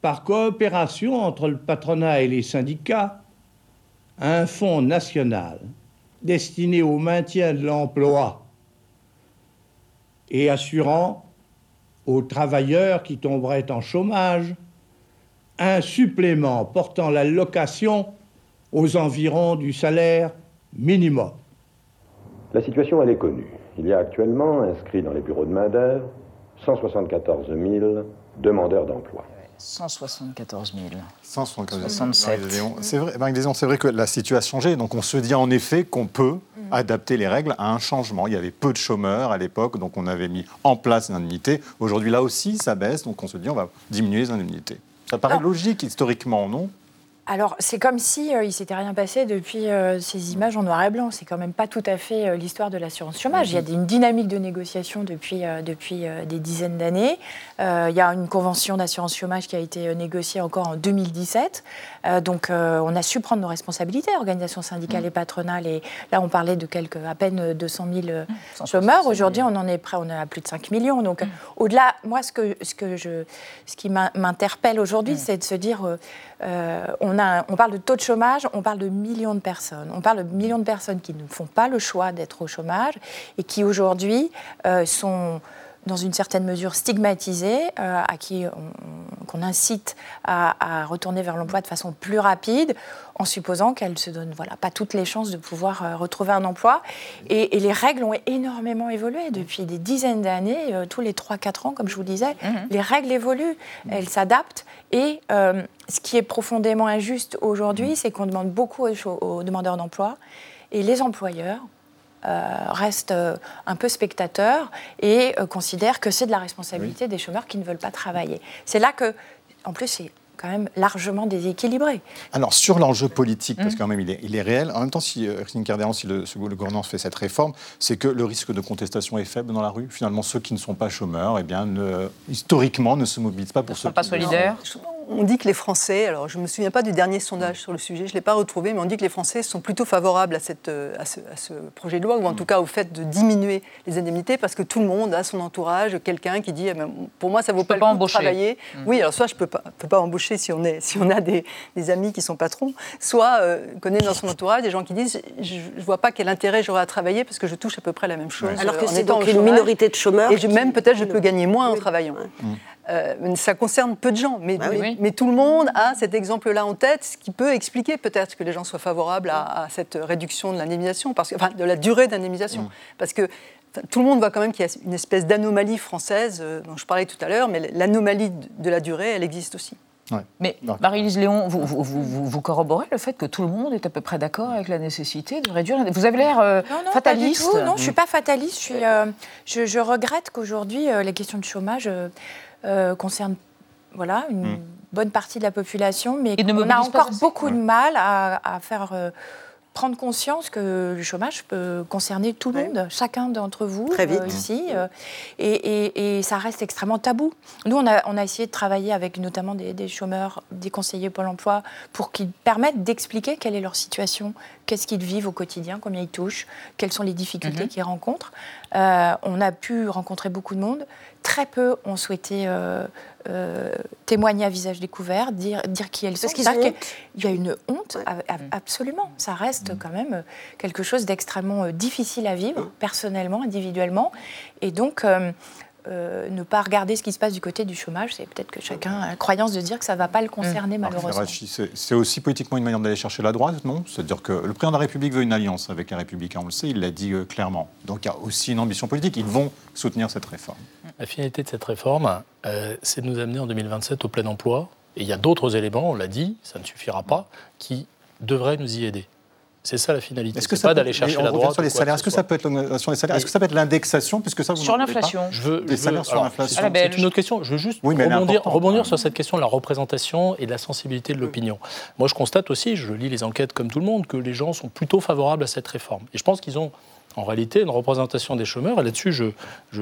par coopération entre le patronat et les syndicats, un fonds national destiné au maintien de l'emploi et assurant aux travailleurs qui tomberaient en chômage un supplément portant l'allocation aux environs du salaire minimum. La situation, elle est connue. Il y a actuellement inscrit dans les bureaux de main-d'œuvre 174 000 demandeurs d'emploi. 174 000. 174 000. 67. C'est vrai, c'est vrai que la situation a changé. Donc on se dit en effet qu'on peut adapter les règles à un changement. Il y avait peu de chômeurs à l'époque, donc on avait mis en place les indemnités. Aujourd'hui, là aussi, ça baisse, donc on se dit on va diminuer les indemnités. Ça paraît logique historiquement, non? Alors, c'est comme si euh, il s'était rien passé depuis euh, ces images en noir et blanc. C'est quand même pas tout à fait euh, l'histoire de l'assurance chômage. Il y a une dynamique de négociation depuis, euh, depuis des dizaines d'années. Il y a une convention d'assurance chômage qui a été négociée encore en 2017. Euh, donc, on a su prendre nos responsabilités, organisations syndicales et patronales. Et là, on parlait de quelques, à peine 200 000 euh, chômeurs. Aujourd'hui, on en est prêt, on est à plus de 5 millions. Donc, euh, au-delà, moi, ce, que, ce, que je, ce qui m'in- m'interpelle aujourd'hui, c'est de se dire, euh, on parle de taux de chômage, on parle de millions de personnes. On parle de millions de personnes qui ne font pas le choix d'être au chômage et qui aujourd'hui euh, sont dans une certaine mesure stigmatisées, euh, à qui on- qu'on incite à, à retourner vers l'emploi de façon plus rapide, en supposant qu'elles se donnent voilà, pas toutes les chances de pouvoir euh, retrouver un emploi. Et, et les règles ont énormément évolué depuis des dizaines d'années, euh, tous les 3-4 ans, comme je vous le disais. Les règles évoluent, elles s'adaptent. Et ce qui est profondément injuste aujourd'hui, c'est qu'on demande beaucoup aux, demandeurs d'emploi. Et les employeurs restent euh, un peu spectateurs et euh, considèrent que c'est de la responsabilité des chômeurs qui ne veulent pas travailler. C'est là que, en plus, c'est quand même largement déséquilibré. Alors, sur l'enjeu politique, parce Mm. que quand même, il est, il est réel, en même temps, si euh, Christine Carderon, si le, le gouvernement fait cette réforme, c'est que le risque de contestation est faible dans la rue. Finalement, ceux qui ne sont pas chômeurs, eh bien, ne- historiquement, ne se mobilisent pas pour ceux pas qui le solidaires. On dit que les Français, alors je ne me souviens pas du dernier sondage sur le sujet, je ne l'ai pas retrouvé, mais on dit que les Français sont plutôt favorables à, cette, euh, à, ce, à ce projet de loi, ou en tout cas au fait de diminuer les indemnités, parce que tout le monde a son entourage, quelqu'un qui dit eh ben, pour moi ça vaut pas le pas coup de travailler. Mm. Oui, alors soit je ne peux pas, peux pas embaucher si on, est, si on a des, des amis qui sont patrons, soit euh, on connaît dans son entourage des gens qui disent je ne vois pas quel intérêt j'aurais à travailler parce que je touche à peu près la même chose. Alors que euh, en c'est donc une minorité de chômeurs Et je- même peut-être je peux gagner moins en travaillant. Mm. Euh, ça concerne peu de gens, mais, Bah oui. mais, Oui. mais tout le monde a cet exemple-là en tête, ce qui peut expliquer peut-être que les gens soient favorables à, à cette réduction de l'indemnisation, parce que, enfin, de la durée d'indemnisation. Parce que tout le monde voit quand même qu'il y a une espèce d'anomalie française, euh, dont je parlais tout à l'heure, mais l'anomalie de la durée, elle existe aussi. Mais Marie-Lise Léon, vous, vous, vous- vous- vous corroborez le fait que tout le monde est à peu près d'accord avec la nécessité de réduire. Vous avez l'air euh, Non, non, fataliste. Pas du tout. Non, je suis pas fataliste. Je, suis, euh, je, je regrette qu'aujourd'hui, euh, les questions de chômage euh, concernent voilà, une bonne partie de la population, mais on a encore beaucoup de mal à, à faire euh, prendre conscience que le chômage peut concerner tout le monde, chacun d'entre vous Très vite. euh, ici, euh, et, et- et ça reste extrêmement tabou. Nous, on a, on a essayé de travailler avec notamment des, des chômeurs, des conseillers Pôle Emploi, pour qu'ils permettent d'expliquer quelle est leur situation, qu'est-ce qu'ils vivent au quotidien, combien ils touchent, quelles sont les difficultés qu'ils rencontrent. Euh, on a pu rencontrer beaucoup de monde. Très peu ont souhaité euh, euh, témoigner à visage découvert, dire, dire qui elles sont. Parce qu'ils qu'il y a une honte, a- a- absolument. Ça reste quand même quelque chose d'extrêmement difficile à vivre, personnellement, individuellement. Et donc, euh, ne pas regarder ce qui se passe du côté du chômage, c'est peut-être que chacun a la croyance de dire que ça ne va pas le concerner, malheureusement. Ferracci, C'est c'est aussi politiquement une manière d'aller chercher la droite, non? C'est-à-dire que le président de la République veut une alliance avec les Républicains, on le sait, il l'a dit euh, clairement. Donc il y a aussi une ambition politique, ils vont soutenir cette réforme. La finalité de cette réforme, euh, c'est de nous amener en 2027 au plein emploi. Et il y a d'autres éléments, on l'a dit, ça ne suffira pas, qui devraient nous y aider. C'est ça la finalité. Est-ce que C'est ça pas peut- d'aller chercher on la revient droite. sur les salaires Est-ce que ça peut être l'augmentation des salaires? Est-ce que ça peut être l'indexation? Puisque ça vous Sur l'inflation. Je veux, Des salaires sur l'inflation. c'est- une autre question. Je veux juste Oui, rebondir, rebondir sur cette question de la représentation et de la sensibilité de l'opinion. Moi, je constate aussi, je lis les enquêtes comme tout le monde, que les gens sont plutôt favorables à cette réforme. Et je pense qu'ils ont en réalité une représentation des chômeurs, et là-dessus je,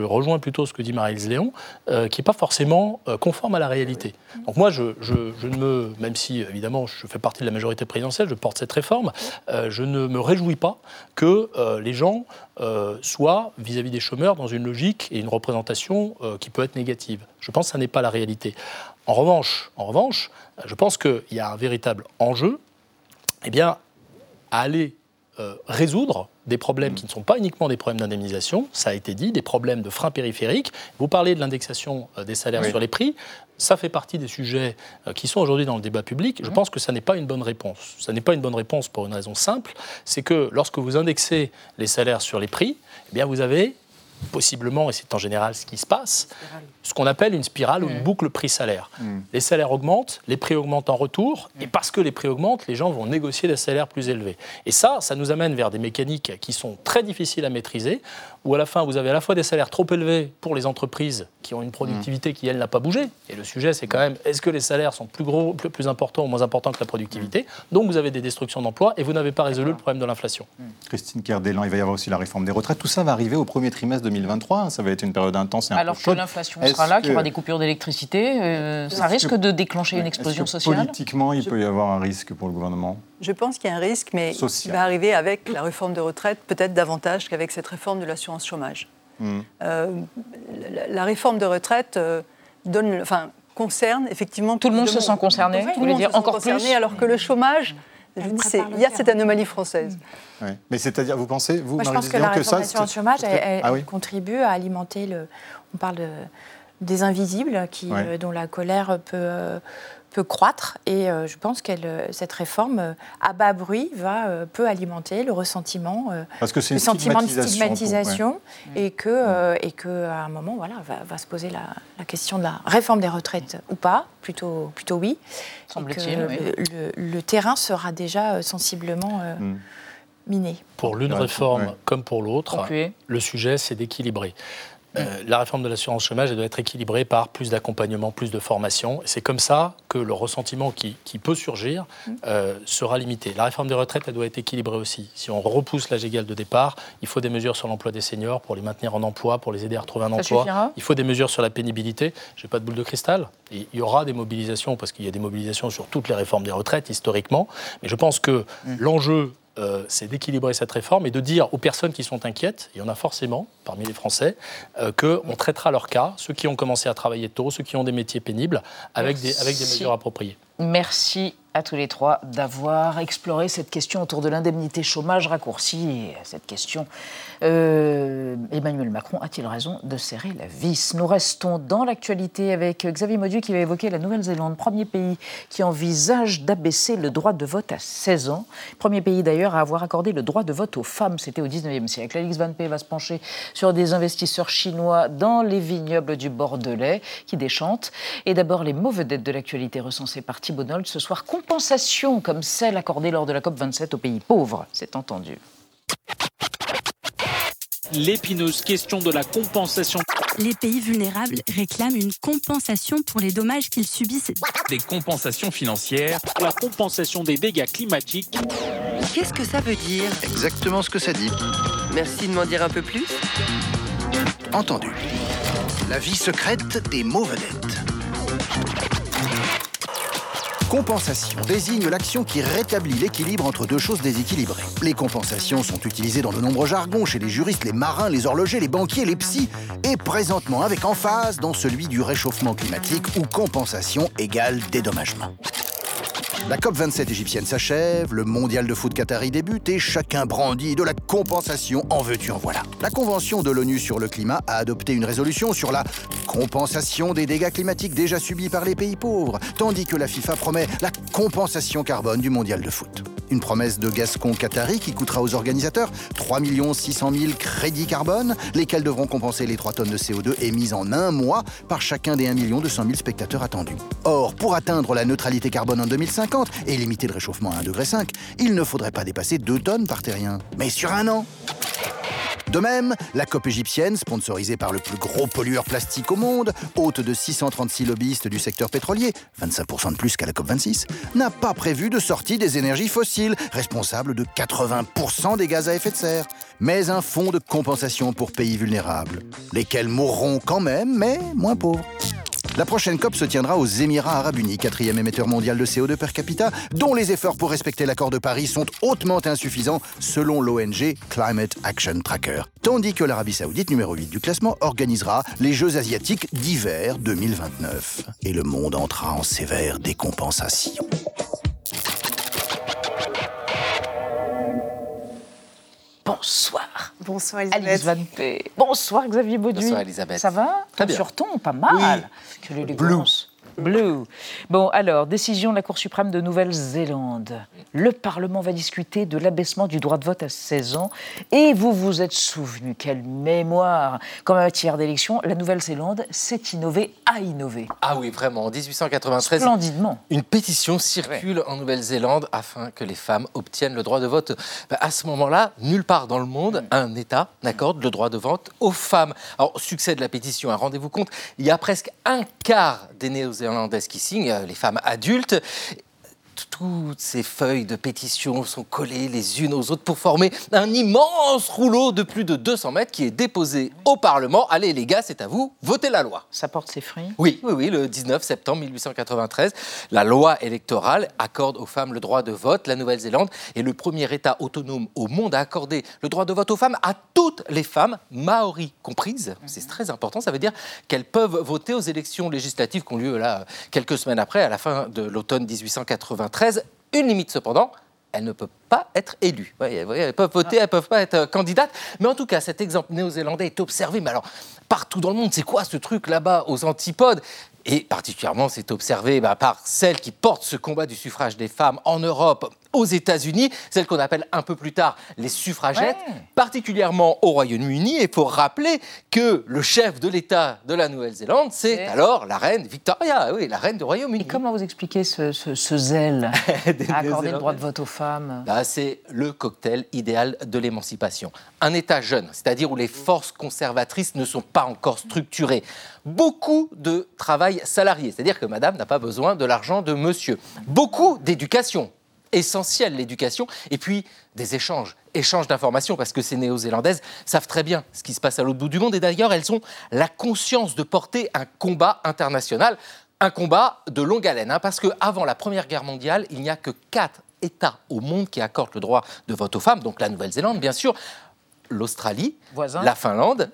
rejoins plutôt ce que dit Marie-Lise Léon, euh, qui n'est pas forcément euh, conforme à la réalité. Donc moi, je, je, ne me, même si évidemment je fais partie de la majorité présidentielle, je porte cette réforme, euh, je ne me réjouis pas que les gens soient vis-à-vis des chômeurs dans une logique et une représentation qui peut être négative. Je pense que ça n'est pas la réalité. En revanche, en revanche je pense qu'il y a un véritable enjeu eh bien, à aller résoudre des problèmes qui ne sont pas uniquement des problèmes d'indemnisation, ça a été dit, des problèmes de freins périphériques. Vous parlez de l'indexation euh, des salaires sur les prix, ça fait partie des sujets euh, qui sont aujourd'hui dans le débat public. Je mmh. pense que ça n'est pas une bonne réponse. Ça n'est pas une bonne réponse pour une raison simple, c'est que lorsque vous indexez les salaires sur les prix, eh bien vous avez possiblement, et c'est en général ce qui se passe, ce qu'on appelle une spirale ou une mm. boucle prix-salaire. Mm. Les salaires augmentent, les prix augmentent en retour, et parce que les prix augmentent, les gens vont négocier des salaires plus élevés. Et ça, ça nous amène vers des mécaniques qui sont très difficiles à maîtriser, où à la fin, vous avez à la fois des salaires trop élevés pour les entreprises qui ont une productivité qui, elle, n'a pas bougé. Et le sujet, c'est quand même, est-ce que les salaires sont plus gros, plus, plus, importants ou moins importants que la productivité Donc vous avez des destructions d'emplois et vous n'avez pas résolu le problème de l'inflation. Christine Kerdelan, il va y avoir aussi la réforme des retraites. Tout ça va arriver au premier trimestre 2023. Ça va être une période intense et un Alors peu chaude. que l'inflation sera là, qu'il y aura des coupures d'électricité, euh, ça risque de déclencher une explosion sociale Politiquement, il peut y avoir un risque pour le gouvernement je pense qu'il y a un risque, mais il va arriver avec la réforme de retraite, peut-être davantage qu'avec cette réforme de l'assurance chômage. Hmm. Euh, la, réforme de retraite euh, donne, enfin, concerne effectivement. Tout le monde se sent concerné, tout le monde dire encore concerné, alors que le chômage, je dis, il y a cette anomalie française. Mais c'est-à-dire, vous pensez, vous, Moi, je pense que la réforme de l'assurance chômage, elle, ah contribue à alimenter le. On parle de, des invisibles qui, euh, dont la colère peut peut croître et euh, je pense que euh, cette réforme euh, à bas bruit va peut alimenter le ressentiment, Parce que le sentiment de stigmatisation et que et que à un moment voilà va, se poser la, la, question de la réforme des retraites ou pas plutôt plutôt oui. Semble-t-il. Le, le, terrain sera déjà sensiblement mm. miné. Pour l'une réforme comme pour l'autre, le sujet c'est d'équilibrer. Euh, la réforme de l'assurance chômage elle doit être équilibrée par plus d'accompagnement, plus de formation. C'est comme ça que le ressentiment qui, peut surgir euh, sera limité. La réforme des retraites, elle doit être équilibrée aussi. Si on repousse l'âge égal de départ, il faut des mesures sur l'emploi des seniors pour les maintenir en emploi, pour les aider à retrouver un emploi. Il faut des mesures sur la pénibilité. Je n'ai pas de boule de cristal. il y aura des mobilisations, parce qu'il y a des mobilisations sur toutes les réformes des retraites historiquement. Mais je pense que mmh. l'enjeu euh, c'est d'équilibrer cette réforme et de dire aux personnes qui sont inquiètes, il y en a forcément parmi les Français, euh, qu'on traitera leur cas, ceux qui ont commencé à travailler tôt, ceux qui ont des métiers pénibles, avec, des, avec des mesures appropriées. Merci tous les trois d'avoir exploré cette question autour de l'indemnité chômage raccourcie. Et cette question, euh, Emmanuel Macron a-t-il raison de serrer la vis? Nous restons dans l'actualité avec Xavier Maudu qui va évoquer la Nouvelle-Zélande, premier pays qui envisage d'abaisser le droit de vote à 16 ans. Premier pays d'ailleurs à avoir accordé le droit de vote aux femmes, c'était au 19e siècle. Alix Van P va se pencher sur des investisseurs chinois dans les vignobles du Bordelais qui déchantent. Et d'abord les mauvaises dettes de l'actualité recensées par Thibault ce soir compensation comme celle accordée lors de la COP27 aux pays pauvres, c'est entendu. L'épineuse question de la compensation. Les pays vulnérables réclament une compensation pour les dommages qu'ils subissent. Des compensations financières. La compensation des dégâts climatiques. Qu'est-ce que ça veut dire Exactement ce que ça dit. Merci de m'en dire un peu plus. Entendu. La vie secrète des mauvaises Compensation désigne l'action qui rétablit l'équilibre entre deux choses déséquilibrées. Les compensations sont utilisées dans de nombreux jargons chez les juristes, les marins, les horlogers, les banquiers, les psys, et présentement avec emphase dans celui du réchauffement climatique où compensation égale dédommagement. La COP27 égyptienne s'achève, le mondial de foot qatari débute et chacun brandit de la compensation en veux-tu en voilà. La Convention de l'ONU sur le climat a adopté une résolution sur la compensation des dégâts climatiques déjà subis par les pays pauvres, tandis que la FIFA promet la compensation carbone du mondial de foot. Une promesse de Gascon Qatari qui coûtera aux organisateurs 3 600 000 crédits carbone, lesquels devront compenser les 3 tonnes de CO2 émises en un mois par chacun des 1 200 000 spectateurs attendus. Or, pour atteindre la neutralité carbone en 2050 et limiter le réchauffement à 1,5 degré, il ne faudrait pas dépasser 2 tonnes par terrien. Mais sur un an De même, la COP égyptienne, sponsorisée par le plus gros pollueur plastique au monde, hôte de 636 lobbyistes du secteur pétrolier, 25% de plus qu'à la COP 26, n'a pas prévu de sortie des énergies fossiles, responsables de 80% des gaz à effet de serre, mais un fonds de compensation pour pays vulnérables, lesquels mourront quand même, mais moins pauvres. La prochaine COP se tiendra aux Émirats arabes unis, quatrième émetteur mondial de CO2 per capita, dont les efforts pour respecter l'accord de Paris sont hautement insuffisants selon l'ONG Climate Action Tracker. Tandis que l'Arabie saoudite, numéro 8 du classement, organisera les Jeux asiatiques d'hiver 2029. Et le monde entra en sévère décompensation. Bonsoir. Bonsoir Alice Van P. Bonsoir Xavier Bauduit. Bonsoir Elisabeth. Ça va? Très bien. Sur ton, pas mal. Quelle élégance. Blue. Bon, alors, décision de la Cour suprême de Nouvelle-Zélande. Le Parlement va discuter de l'abaissement du droit de vote à 16 ans. Et vous vous êtes souvenu, quelle mémoire Comme en matière d'élection, la Nouvelle-Zélande s'est innovée à innover. Ah oui, vraiment. En 1893, Splendidement. une pétition circule en Nouvelle-Zélande afin que les femmes obtiennent le droit de vote. Bah, à ce moment-là, nulle part dans le monde, un État n'accorde le droit de vote aux femmes. Alors, succès de la pétition, hein, rendez-vous compte, il y a presque un quart des Qui signent, euh, les femmes adultes. Toutes ces feuilles de pétition sont collées les unes aux autres pour former un immense rouleau de plus de 200 mètres qui est déposé au Parlement. Allez les gars, c'est à vous, votez la loi. Ça porte ses fruits? Oui, oui, oui, le 19 septembre 1893, la loi électorale accorde aux femmes le droit de vote. La Nouvelle-Zélande est le premier État autonome au monde à accorder le droit de vote aux femmes, à toutes les femmes, maoris comprises. C'est très important, ça veut dire qu'elles peuvent voter aux élections législatives qui ont lieu là quelques semaines après, à la fin de l'automne 1893. Une limite cependant, elles ne peuvent pas être. Ouais, ouais, elles peuvent voter, elles ne peuvent pas être euh, candidates. Mais en tout cas, cet exemple néo-zélandais est observé. Mais alors, partout dans le monde, c'est quoi ce truc là-bas aux antipodes? Et particulièrement, c'est observé bah, par celles qui portent ce combat du suffrage des femmes en Europe, aux États-Unis, celles qu'on appelle un peu plus tard les suffragettes, particulièrement au Royaume-Uni. Et il faut rappeler que le chef de l'État de la Nouvelle-Zélande, c'est alors la reine Victoria, oui, la reine du Royaume-Uni. Comment vous expliquez ce, ce- ce zèle à accorder le droit de vote aux femmes? Bah, c'est le cocktail idéal de l'émancipation. Un État jeune, c'est-à-dire où les forces conservatrices ne sont pas encore structurées. Beaucoup de travail salarié, c'est-à-dire que madame n'a pas besoin de l'argent de monsieur. Beaucoup d'éducation, essentielle l'éducation, et puis des échanges, échanges d'informations, parce que ces néo-zélandaises savent très bien ce qui se passe à l'autre bout du monde, et d'ailleurs elles ont la conscience de porter un combat international, un combat de longue haleine, hein, parce qu'avant la Première Guerre mondiale, il n'y a que quatre États au monde qui accordent le droit de vote aux femmes, donc la Nouvelle-Zélande bien sûr, l'Australie, la Finlande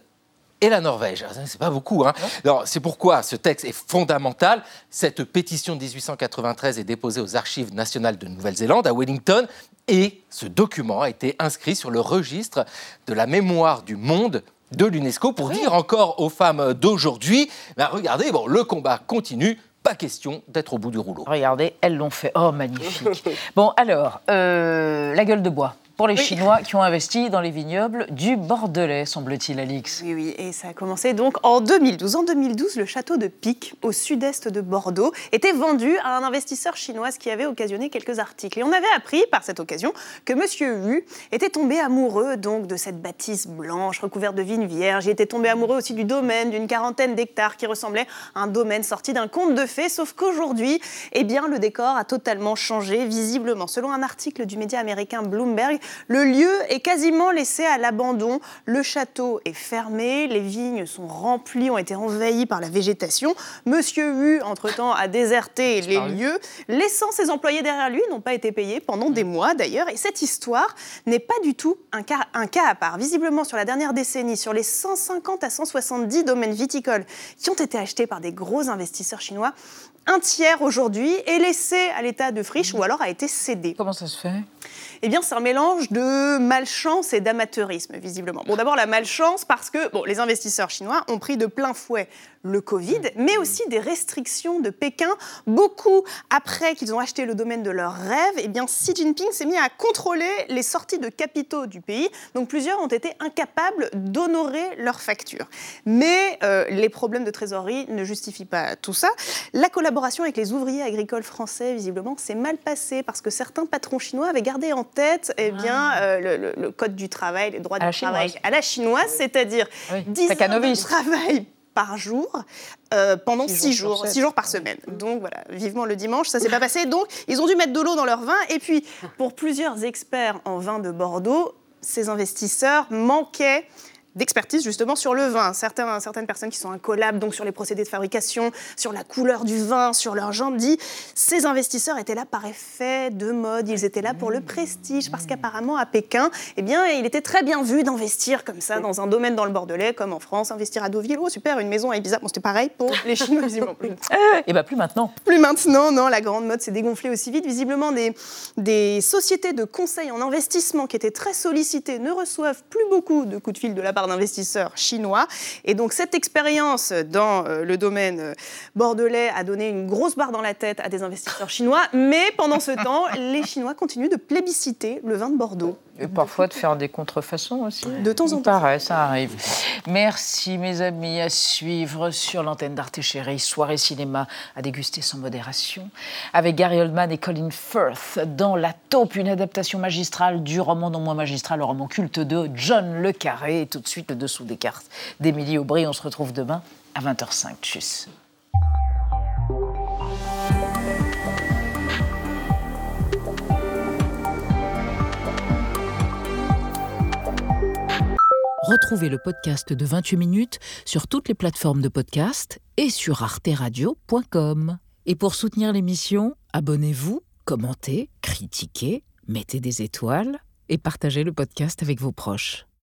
et la Norvège. Ah, C'est pas beaucoup. Hein. Alors, C'est pourquoi ce texte est fondamental. Cette pétition de 1893 est déposée aux Archives nationales de Nouvelle-Zélande à Wellington et ce document a été inscrit sur le registre de la mémoire du monde de l'UNESCO pour dire encore aux femmes d'aujourd'hui, ben, regardez, bon, le combat continue, pas question d'être au bout du rouleau. Regardez, elles l'ont fait. Oh, magnifique. bon, alors, euh, la gueule de bois. Pour les Chinois qui ont investi dans les vignobles du Bordelais, semble-t-il, Alix. Oui, oui, et ça a commencé donc en 2012. En 2012, le château de Pic, au sud-est de Bordeaux, était vendu à un investisseur chinois, ce qui avait occasionné quelques articles. Et on avait appris par cette occasion que Monsieur Wu était tombé amoureux donc de cette bâtisse blanche recouverte de vignes vierges. Il était tombé amoureux aussi du domaine d'une quarantaine d'hectares qui ressemblait à un domaine sorti d'un conte de fées. Sauf qu'aujourd'hui, eh bien, le décor a totalement changé, visiblement. Selon un article du média américain Bloomberg, le lieu est quasiment laissé à l'abandon. Le château est fermé, les vignes sont remplies, ont été envahies par la végétation. Monsieur Wu, entre-temps, a déserté les lieux, laissant ses employés derrière lui, n'ont pas été payés pendant des mois d'ailleurs. Et cette histoire n'est pas du tout un cas, un cas à part. Visiblement, sur la dernière décennie, sur les 150 à 170 domaines viticoles qui ont été achetés par des gros investisseurs chinois, un tiers aujourd'hui est laissé à l'état de friche ou alors a été cédé. Comment ça se fait? Eh bien, c'est un mélange de malchance et d'amateurisme, visiblement. Bon, d'abord, la malchance, parce que bon, les investisseurs chinois ont pris de plein fouet le Covid, mais aussi des restrictions de Pékin. Beaucoup après qu'ils ont acheté le domaine de leur rêve, eh bien, Xi Jinping s'est mis à contrôler les sorties de capitaux du pays. Donc, plusieurs ont été incapables d'honorer leurs factures. Mais euh, les problèmes de trésorerie ne justifient pas tout ça. La collaboration collaboration avec les ouvriers agricoles français, visiblement, s'est mal passée parce que certains patrons chinois avaient gardé en tête eh bien, euh, le, le- le code du travail, les droits À du travail chinoise. à la chinoise, c'est-à-dire 10 heures de travail par jour euh, pendant Six 6 jours jours par semaine. Donc voilà, vivement le dimanche, ça s'est pas passé. Donc ils ont dû mettre de l'eau dans leur vin. Et puis pour plusieurs experts en vin de Bordeaux, ces investisseurs manquaient d'expertise justement sur le vin. Certains, certaines personnes qui sont incollables donc sur les procédés de fabrication, sur la couleur du vin, sur leur jambe, dit ces investisseurs étaient là par effet de mode, ils étaient là pour le prestige parce qu'apparemment à Pékin, eh bien, il était très bien vu d'investir comme ça dans un domaine dans le Bordelais comme en France, investir à Deauville, oh super, une maison à Ibiza, bon c'était pareil pour les Chinois visiblement. Et bien plus maintenant. Plus maintenant, non, la grande mode s'est dégonflée aussi vite. Visiblement, des, des sociétés de conseil en investissement qui étaient très sollicitées ne reçoivent plus beaucoup de coups de fil de la part d'investisseurs chinois. Et donc, cette expérience dans euh, le domaine euh, bordelais a donné une grosse barre dans la tête à des investisseurs chinois. Mais pendant ce temps, les Chinois continuent de plébisciter le vin de Bordeaux. Et parfois de faire des contrefaçons aussi. De temps en temps. Pareil, ça arrive. Merci mes amis, à suivre sur l'antenne d'Arte Chérie, soirée cinéma à déguster sans modération, avec Gary Oldman et Colin Firth dans La Taupe, une adaptation magistrale du roman non moins magistral, le roman culte de John Le Carré. Et tout de suite, le dessous des cartes d'Émilie Aubry. On se retrouve demain à 20h05. Tchuss. Retrouvez le podcast de 28 minutes sur toutes les plateformes de podcast et sur arteradio.com. Et pour soutenir l'émission, abonnez-vous, commentez, critiquez, mettez des étoiles et partagez le podcast avec vos proches.